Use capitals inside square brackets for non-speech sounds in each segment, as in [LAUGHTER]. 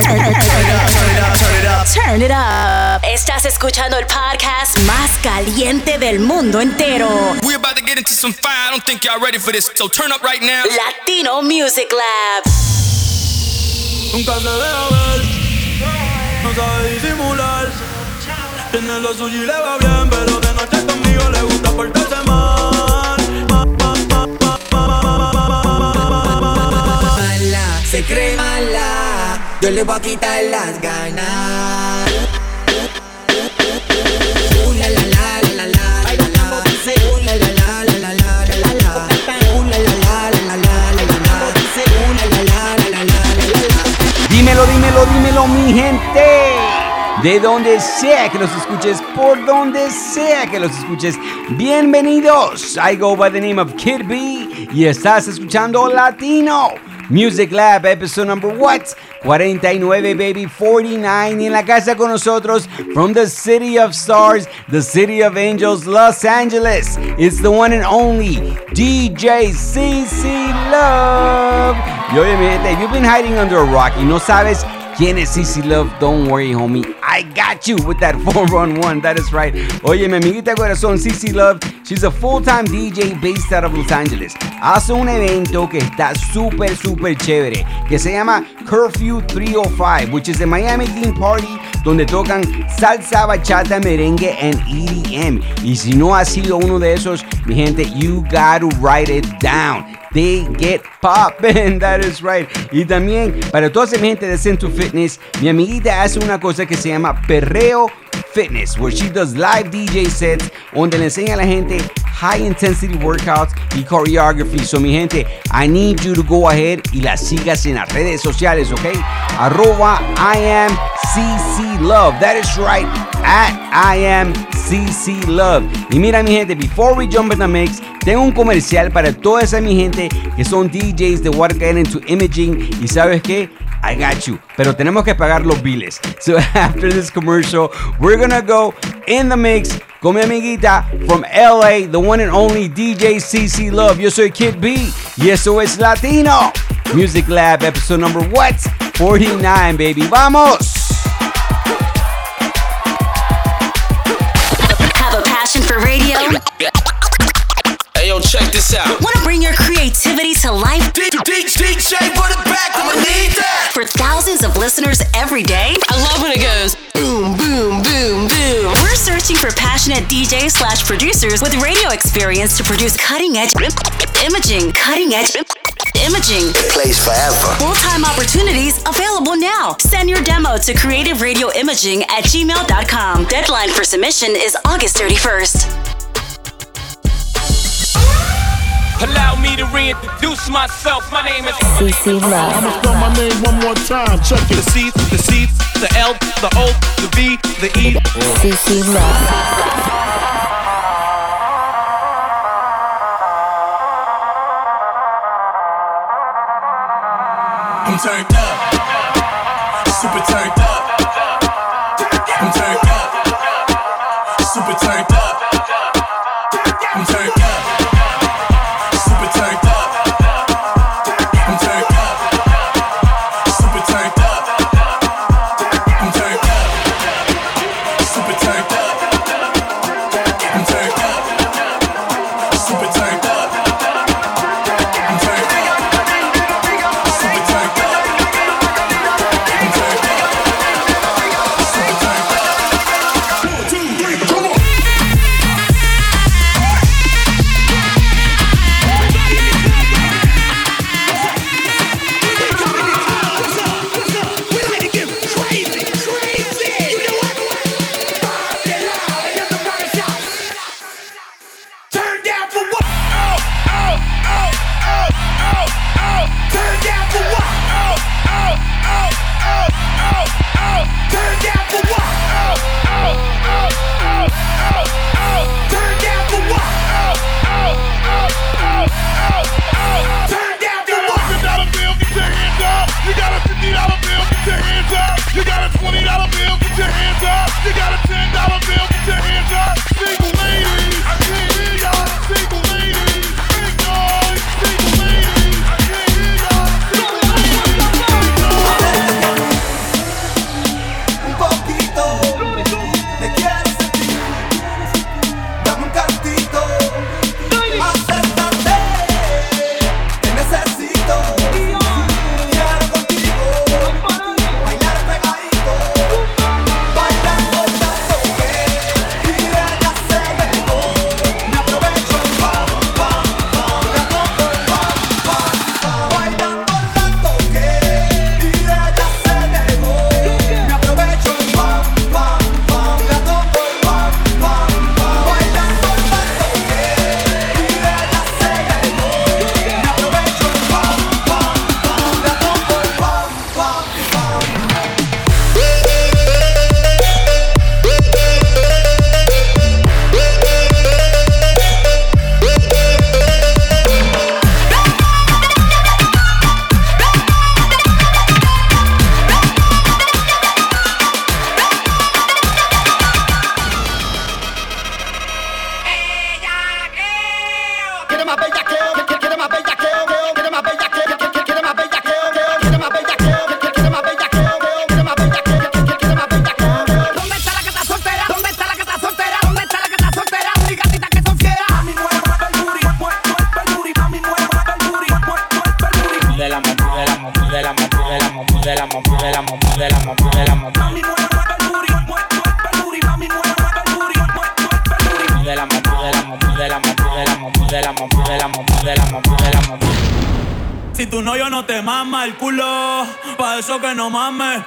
turn, it up, turn it up, turn it up. Estás escuchando el podcast más caliente del mundo entero. We're about to get into some fire. I don't think y'all ready for this. So turn up right now. Latino Music Lab. Nunca se deja ver, no sabe disimular. Tiene lo suyo y le va bien, pero de noche conmigo le gusta portarse mal. Se cree mala, yo le voy a quitar las ganas. Uh, la, la, la, la, la, la, la, la. Uh. Uh, uh. Dímelo, dímelo, dímelo, mi gente. De donde sea que los escuches, por donde sea que los escuches, bienvenidos. I go by the name of Kid B y estás escuchando Latino Music Lab, episode number what? 49, baby, 49. Y en la casa con nosotros, from the city of stars, the city of angels, Los Angeles. It's the one and only DJ CC Love. Y oye, mi gente, if you've been hiding under a rock y no sabes CC Love, don't worry, homie. I got you with that [LAUGHS] 411. That is right. Oye, mi amiguita corazón, CC Love, she's a full-time DJ based out of Los Angeles. Hace un evento que está súper, súper chévere, que se llama Curfew 305, which is a Miami theme party donde tocan salsa, bachata, merengue, and EDM. Y si no ha sido uno de esos, mi gente, you gotta write it down. They get poppin', [LAUGHS] that is right. Y también, para toda esa gente de Centro Fitness, mi amiguita hace una cosa que se llama Perreo Fitness, where she does live DJ sets, donde le enseña a la gente high intensity workouts y choreography. So, mi gente, I need you to go ahead y la sigas en las redes sociales, ¿ok? Arroba I am CC Love. That is right, at I am CC Love. Y mira, mi gente, before we jump in the mix, tengo un comercial para toda esa mi gente que son DJs de What Into Imaging. Y sabes qué? I got you. Pero tenemos que pagar los biles. So [LAUGHS] after this commercial, we're gonna go in the mix con mi amiguita from LA, the one and only DJ CC Love. Yo soy Kid B. Y eso es Latino. Music Lab episode number what? 49, baby. Vamos! Have a passion for radio? Hey, yo, check this out. Listeners every day? I love when it goes boom, boom, boom, boom. We're searching for passionate DJs slash producers with radio experience to produce cutting edge imaging. Cutting edge imaging. plays forever. Full time opportunities available now. Send your demo to creative radio imaging at gmail.com. Deadline for submission is August 31st. Allow me to reintroduce myself. My name is CC Love. I'ma Spell my name one more time. Check it. the. C, the C, the L, the O, the V, the E. CC Love. I'm turned up, modelamos, modelamos, modelamos. Si tu novio no te mama el culo, pa' eso que no mames.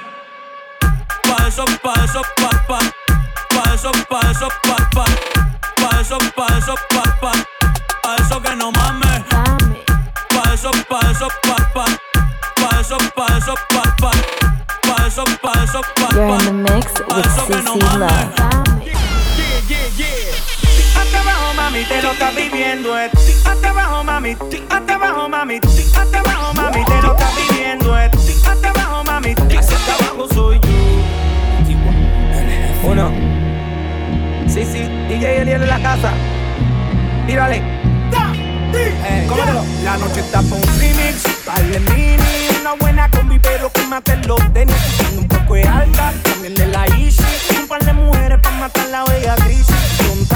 Pa' eso, pa' eso, pa' pa' Pa' eso, pa' eso, pa' pa' Pa' eso, pa' eso, pa' pa' Pa' eso que no mames. Pa' eso, pa' eso, pa' pa' Pa' eso, pa' eso, pa' pa' Pa' eso, pa' eso, pa' You're pa' in the mix Pa' with eso que no mames. Mami, te lo estás viviendo. eh. Hasta abajo, mami. Hasta abajo, mami. Hasta abajo, mami, te lo estás viviendo. eh. Hasta abajo, mami. Hasta abajo soy yo. Uno. Sí, sí, DJ Eliel en la casa. Tírale. Eh, cómetelo. La noche está pa' un remix, vale mini Una buena combi pero que mate los tenis Tiene un poco de alta, también de la Y un par de mujeres pa' matar la bella crisis Con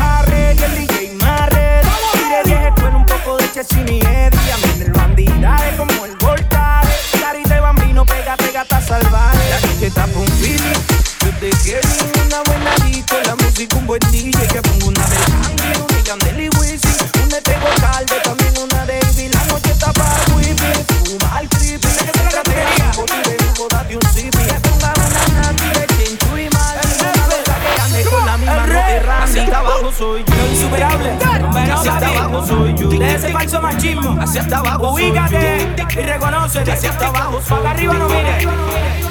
poco de Chesini y Eddie A mí el bandidaje como el voltaje. Carita de bambino, pégate gata salvaje La noche está pa' un feeling Yo te quiero una buena disco. La música un buen DJ Que pongo una de Sandy, una de Yandel y Wisin Una de Tego Calde, también una de Ivy La noche está pa' wifi, fuma el creepy. Estrategia, porque vengo, date un zipi Que ponga una nati de chinchu y mal. De con la misma no de Randy abajo soy yo Falso machismo. Hacia hasta abajo Ubícate. Y reconócete Hacia hasta abajo Para arriba no mires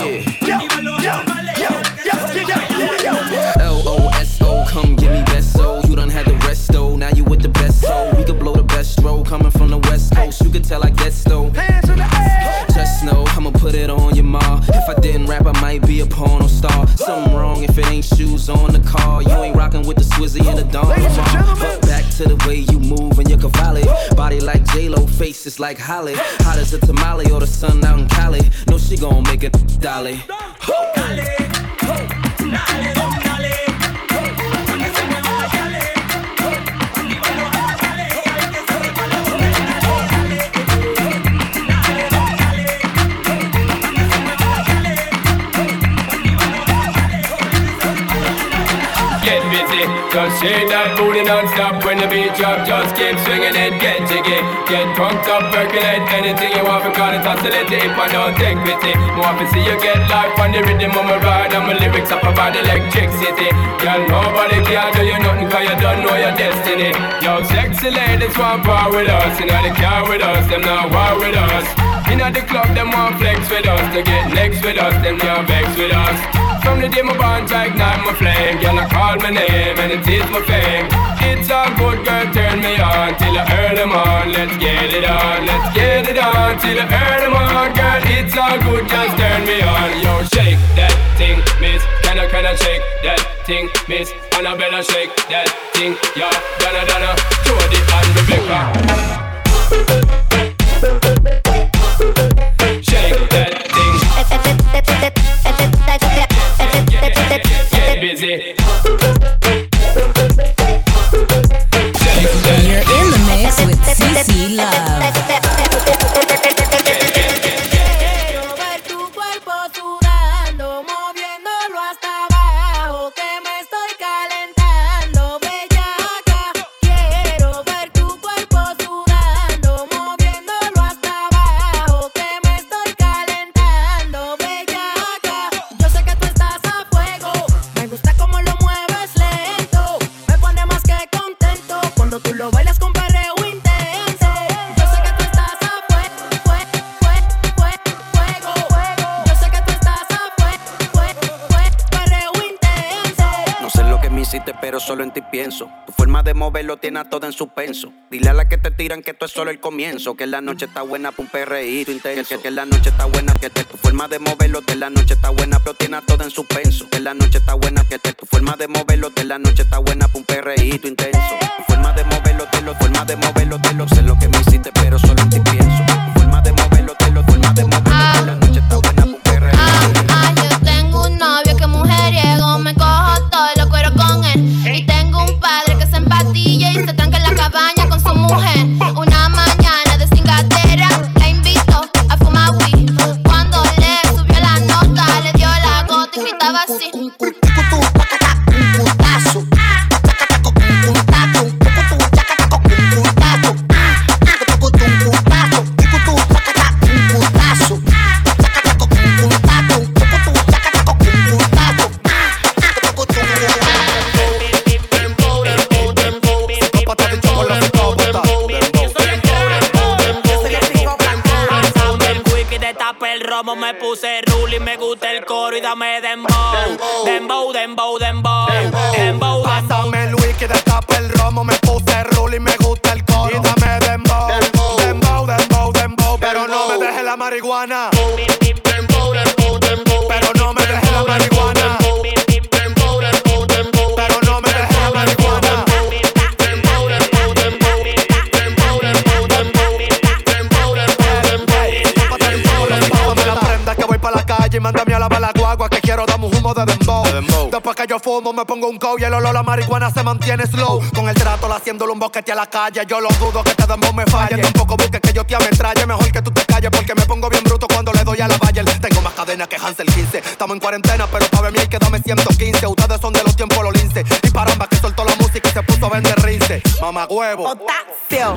Yeah. Is like Holly. Hot as a tamale or the sun out in Cali. No she gon' make it dolly. Get just shake that booty non-stop When the beat drop, just keep swinging it. Get jiggy, get pumped up, percolate Anything you want, because it's oscillating If I don't take pity More to see you get life on the rhythm of my ride. And my lyrics up about electricity. Girl, nobody can do you nothing Cause you don't know your destiny. Yo, sexy ladies want part with us. You know they care with us, them not war with us. Inna the club, them want flex with us. To get next with us, them not vex with us From the day my bond, I ignite my flame. Girl, I call my name and it is my fame? It's all good, girl, turn me on Till I earn them on, let's get it on Let's get it on, till I earn them on Girl, it's all good, just turn me on. Yo, shake that thing, miss. Can I, can I shake that thing, miss? Annabella, shake that thing, yeah Donna, Donna, Jody and Rebecca Get en ti pienso. Tu forma de moverlo tiene a todo en suspenso. Dile a la que te tiran que esto es solo el comienzo. Que la noche está buena para un perreíto intenso. Que, que la noche está buena, que te, tu forma de moverlo de la noche está buena, pero tiene a todo en suspenso. Que la noche está buena, que te, tu forma de moverlo de la noche está buena para un perreíto intenso. Tu forma de moverlo, te lo, forma de moverlo, te lo sé lo que me hiciste, pero solo en ti y dame dembow Dembow, dembow, dembow Dembow, que yo fumo me pongo un cow y el olor a marihuana se mantiene slow. Con el trato la un boquete a la calle. Yo lo dudo que este dembow me falle. Tampoco busques que yo te ametralle. Mejor que tú te calles porque me pongo bien bruto cuando le doy a la valle. Tengo más cadena que Hansel 15. Estamos en cuarentena, pero pa' ver mi hay que dame 115. Ustedes son de los tiempos los lince. Y paramba que soltó la música y se puso a vender rince. Mamá huevo. Pero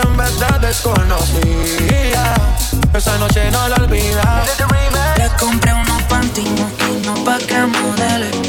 que en verdad desconocía. Esa noche no la olvida. Le compré unos panties moquinos pa' que modele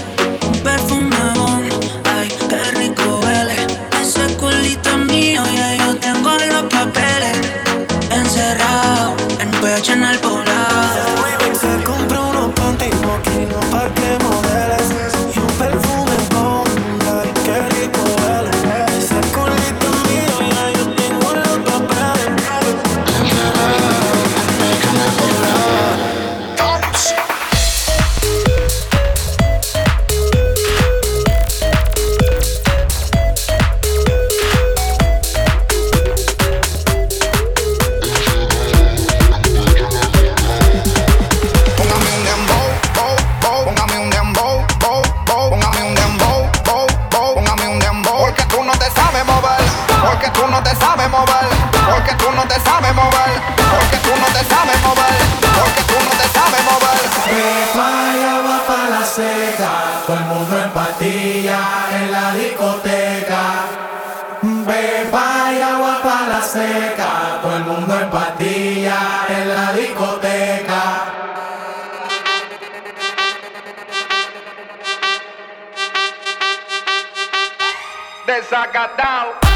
Porque tú no te sabes mover. Porque tú no te sabes mover. Porque tú no te sabes mover. Porque tú no te sabes mover. Vaya va pa' la seca, todo el mundo en patilla en la discoteca. Beba y agua pa' la seca, todo el mundo en patilla en la discoteca. Desacatado.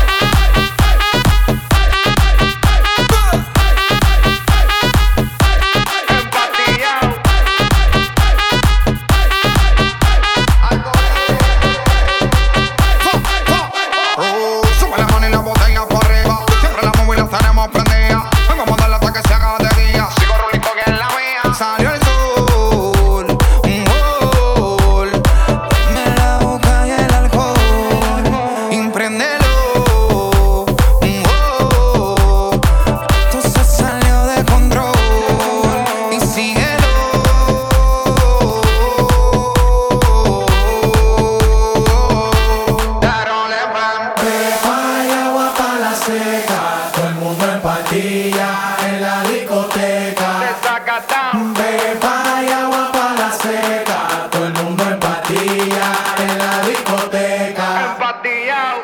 Zacatán. Beba y agua para la seca, todo el mundo en patilla, en la discoteca. Empatillao.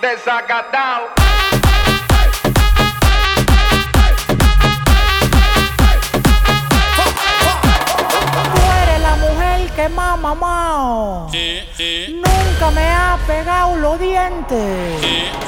Desacatao. que mama mao. Sí, sí. Nunca me ha pegado los dientes. Sí.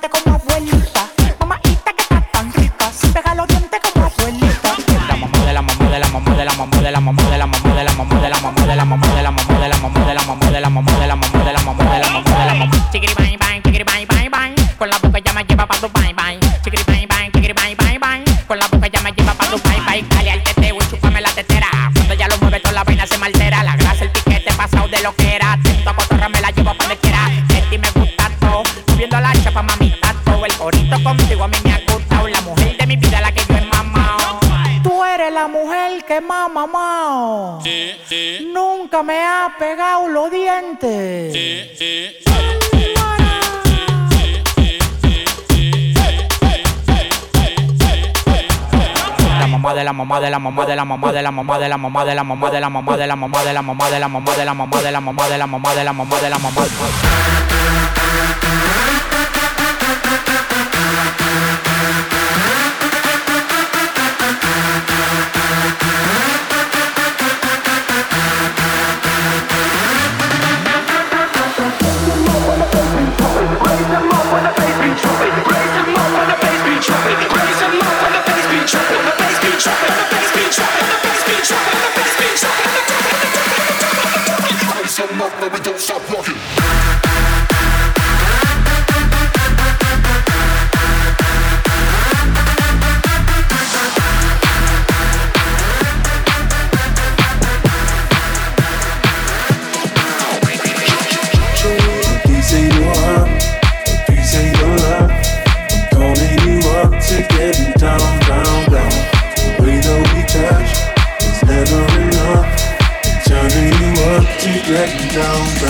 la mujer que más mamao. Nunca me ha pegado los dientes. la mamá de la mamá de la mamá de la mamá de la mamá de la mamá de la mamá de la mamá de la mamá de la mamá de la mamá de la mamá de la mamá de la mamá de la mamá de la mamá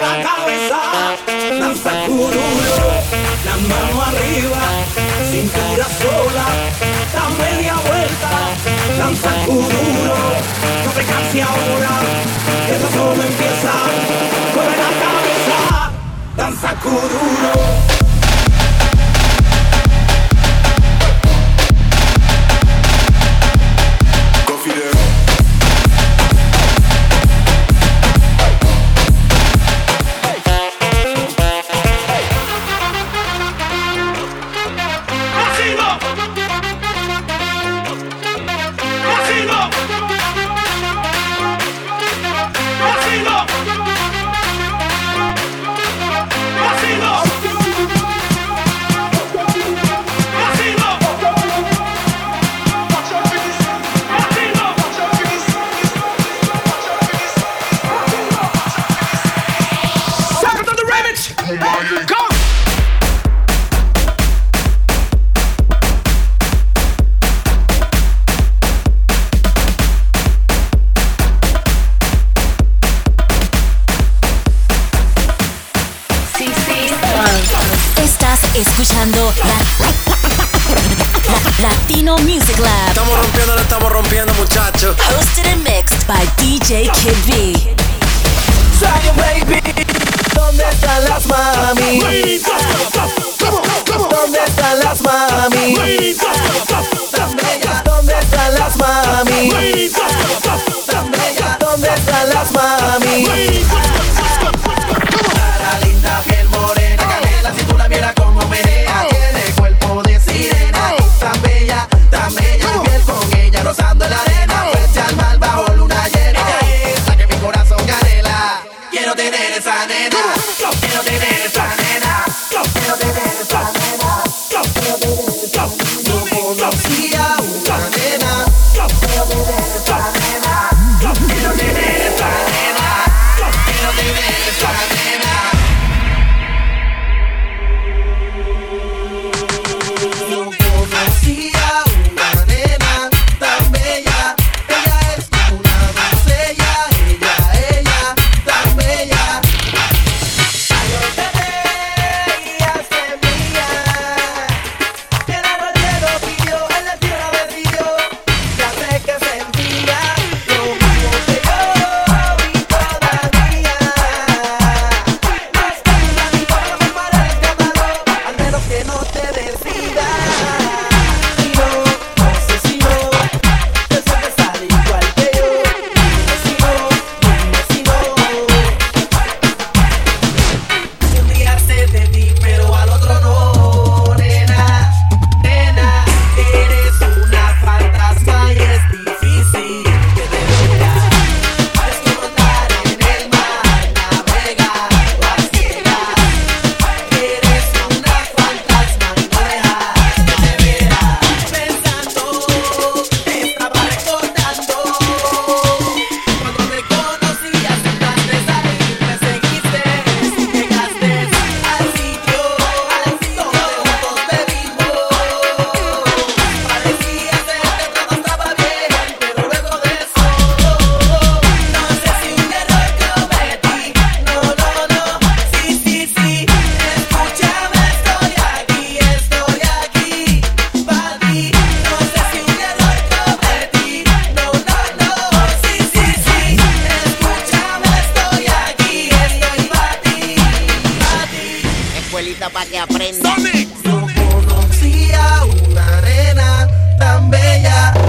La cabeza, danza duro, la mano arriba, cintura sola, da media vuelta. Danza duro, no te canses ahora, que tú solo empieza. Mueve la cabeza, danza duro. Latino Music Lab. Estamos rompiendo, lo estamos rompiendo, muchachos. Hosted and mixed by DJ Kid V. Zion baby, ¿dónde están las mami? ¿Dónde están las mami? ¿dónde están las mami? ¿dónde están las mami? Rozando la arena, cosita para que aprenda. Sonic, Sonic. Yo conocía una arena tan bella.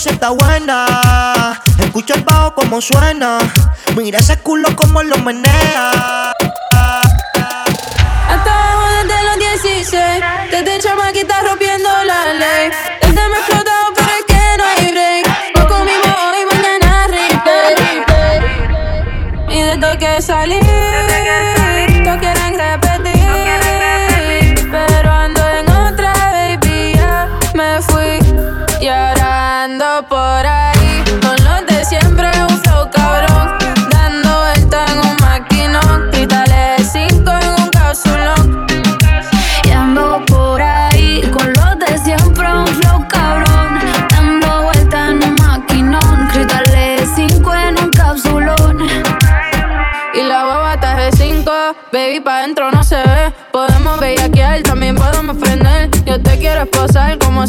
se está buena. Escucha el bajo como suena. Mira ese culo como lo menea. Acabamos desde los 16. Desde chamaquita rompiendo la ley. Desde me explotado, pero es que no hay break. Hoy comimos hoy, mañana replay. Y desde que salí.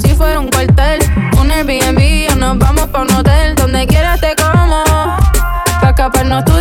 si fuera un cuartel. Un Airbnb o nos vamos pa' un hotel. Donde quieras te como. Pa' escaparnos tú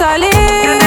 solid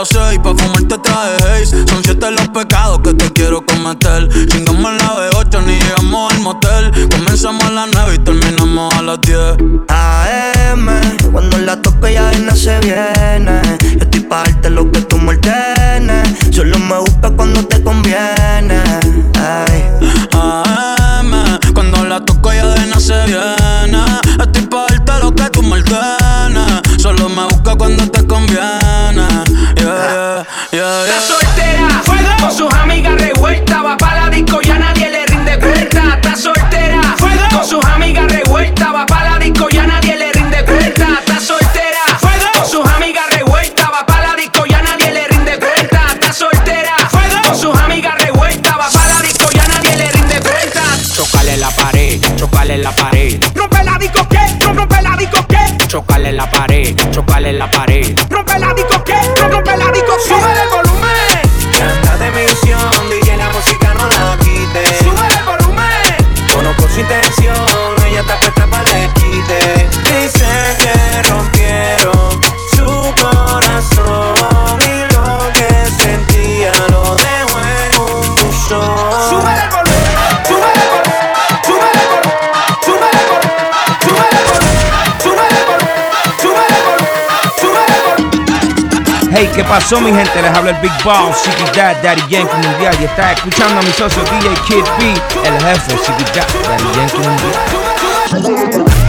las seis pa' fumarte traje haze. Son siete los pecados que te quiero cometer. Chingamos la B8 ni llegamos al motel. Comenzamos a las nueve y terminamos a las diez. AM, cuando la toco ya no se viene pared, chocarle en la pared. Hey, ¿qué pasó mi gente? Les habla el Big Boss, Siki Dad, Daddy Yankee Mundial Y está escuchando a mi socio DJ Kid B, el jefe Siki Dad, Daddy Yankee Mundial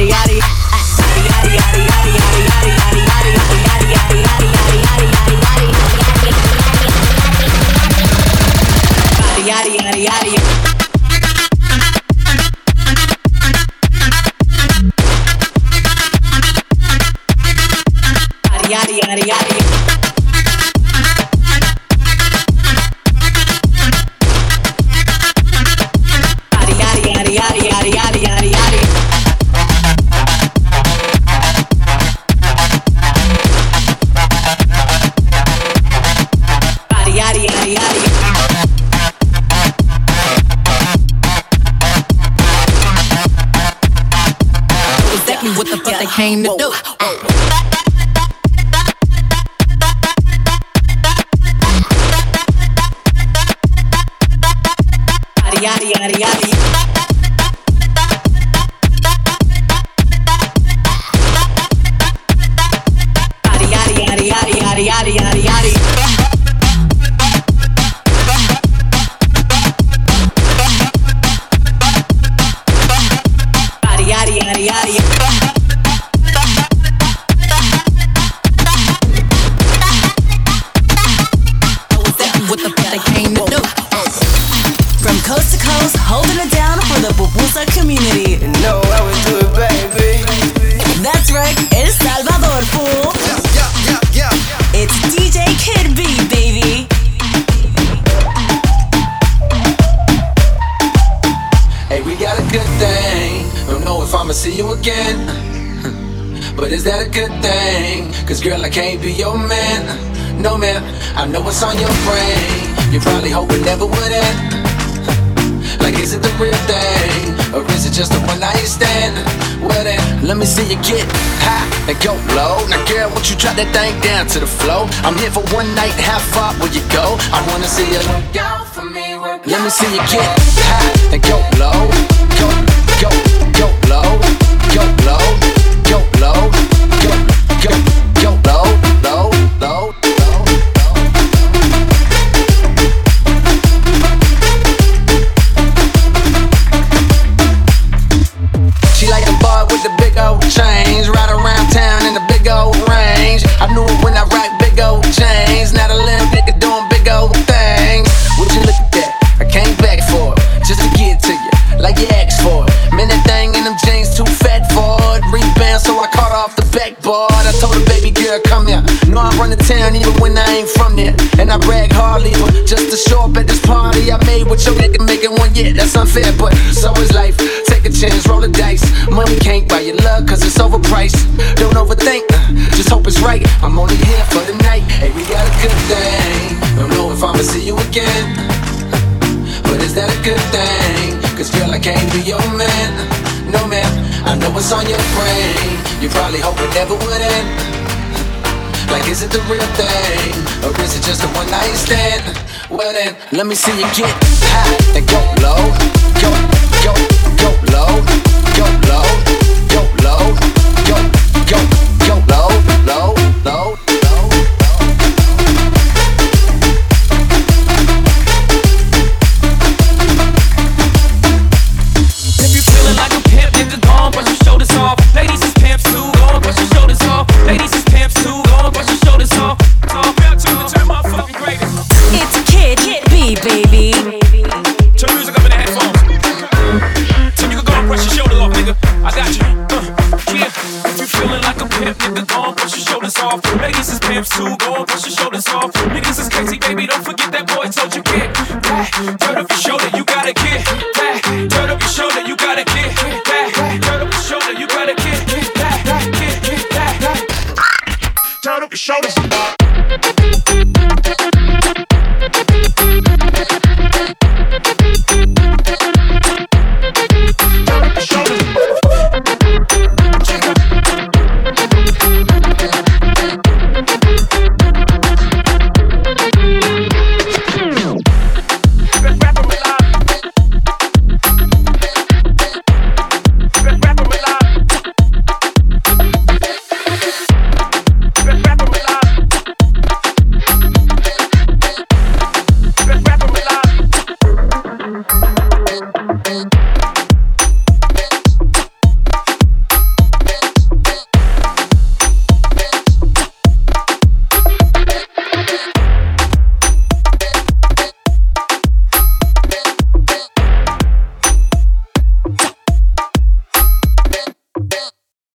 yaddy yaddy. on your brain. You probably hope it never would end. Like, is it the real thing? Or is it just a one night stand? Well, then, let me see you get high and go low. Now, girl, won't you drop that thing down to the flow? I'm here for one night, how far will you go? I wanna see you look out for me. Let me see you get high and go low. Go, go, go low. Go low, go low, go, go, go low. Yeah, that's unfair, but so is life. Take a chance, roll the dice. Money can't buy your love, cause it's overpriced. Don't overthink, uh, just hope it's right. I'm only here for the night. Hey, we got a good thing. Don't know if I'ma see you again. But is that a good thing? Cause girl, I can't be your man. No man, I know what's on your brain. You probably hope it never would end. Like, is it the real thing? Or is it just a one night stand? Well then, let me see you get high and go low. Go, go, go low. Go low. Go low. Go, go, go low. Low, low.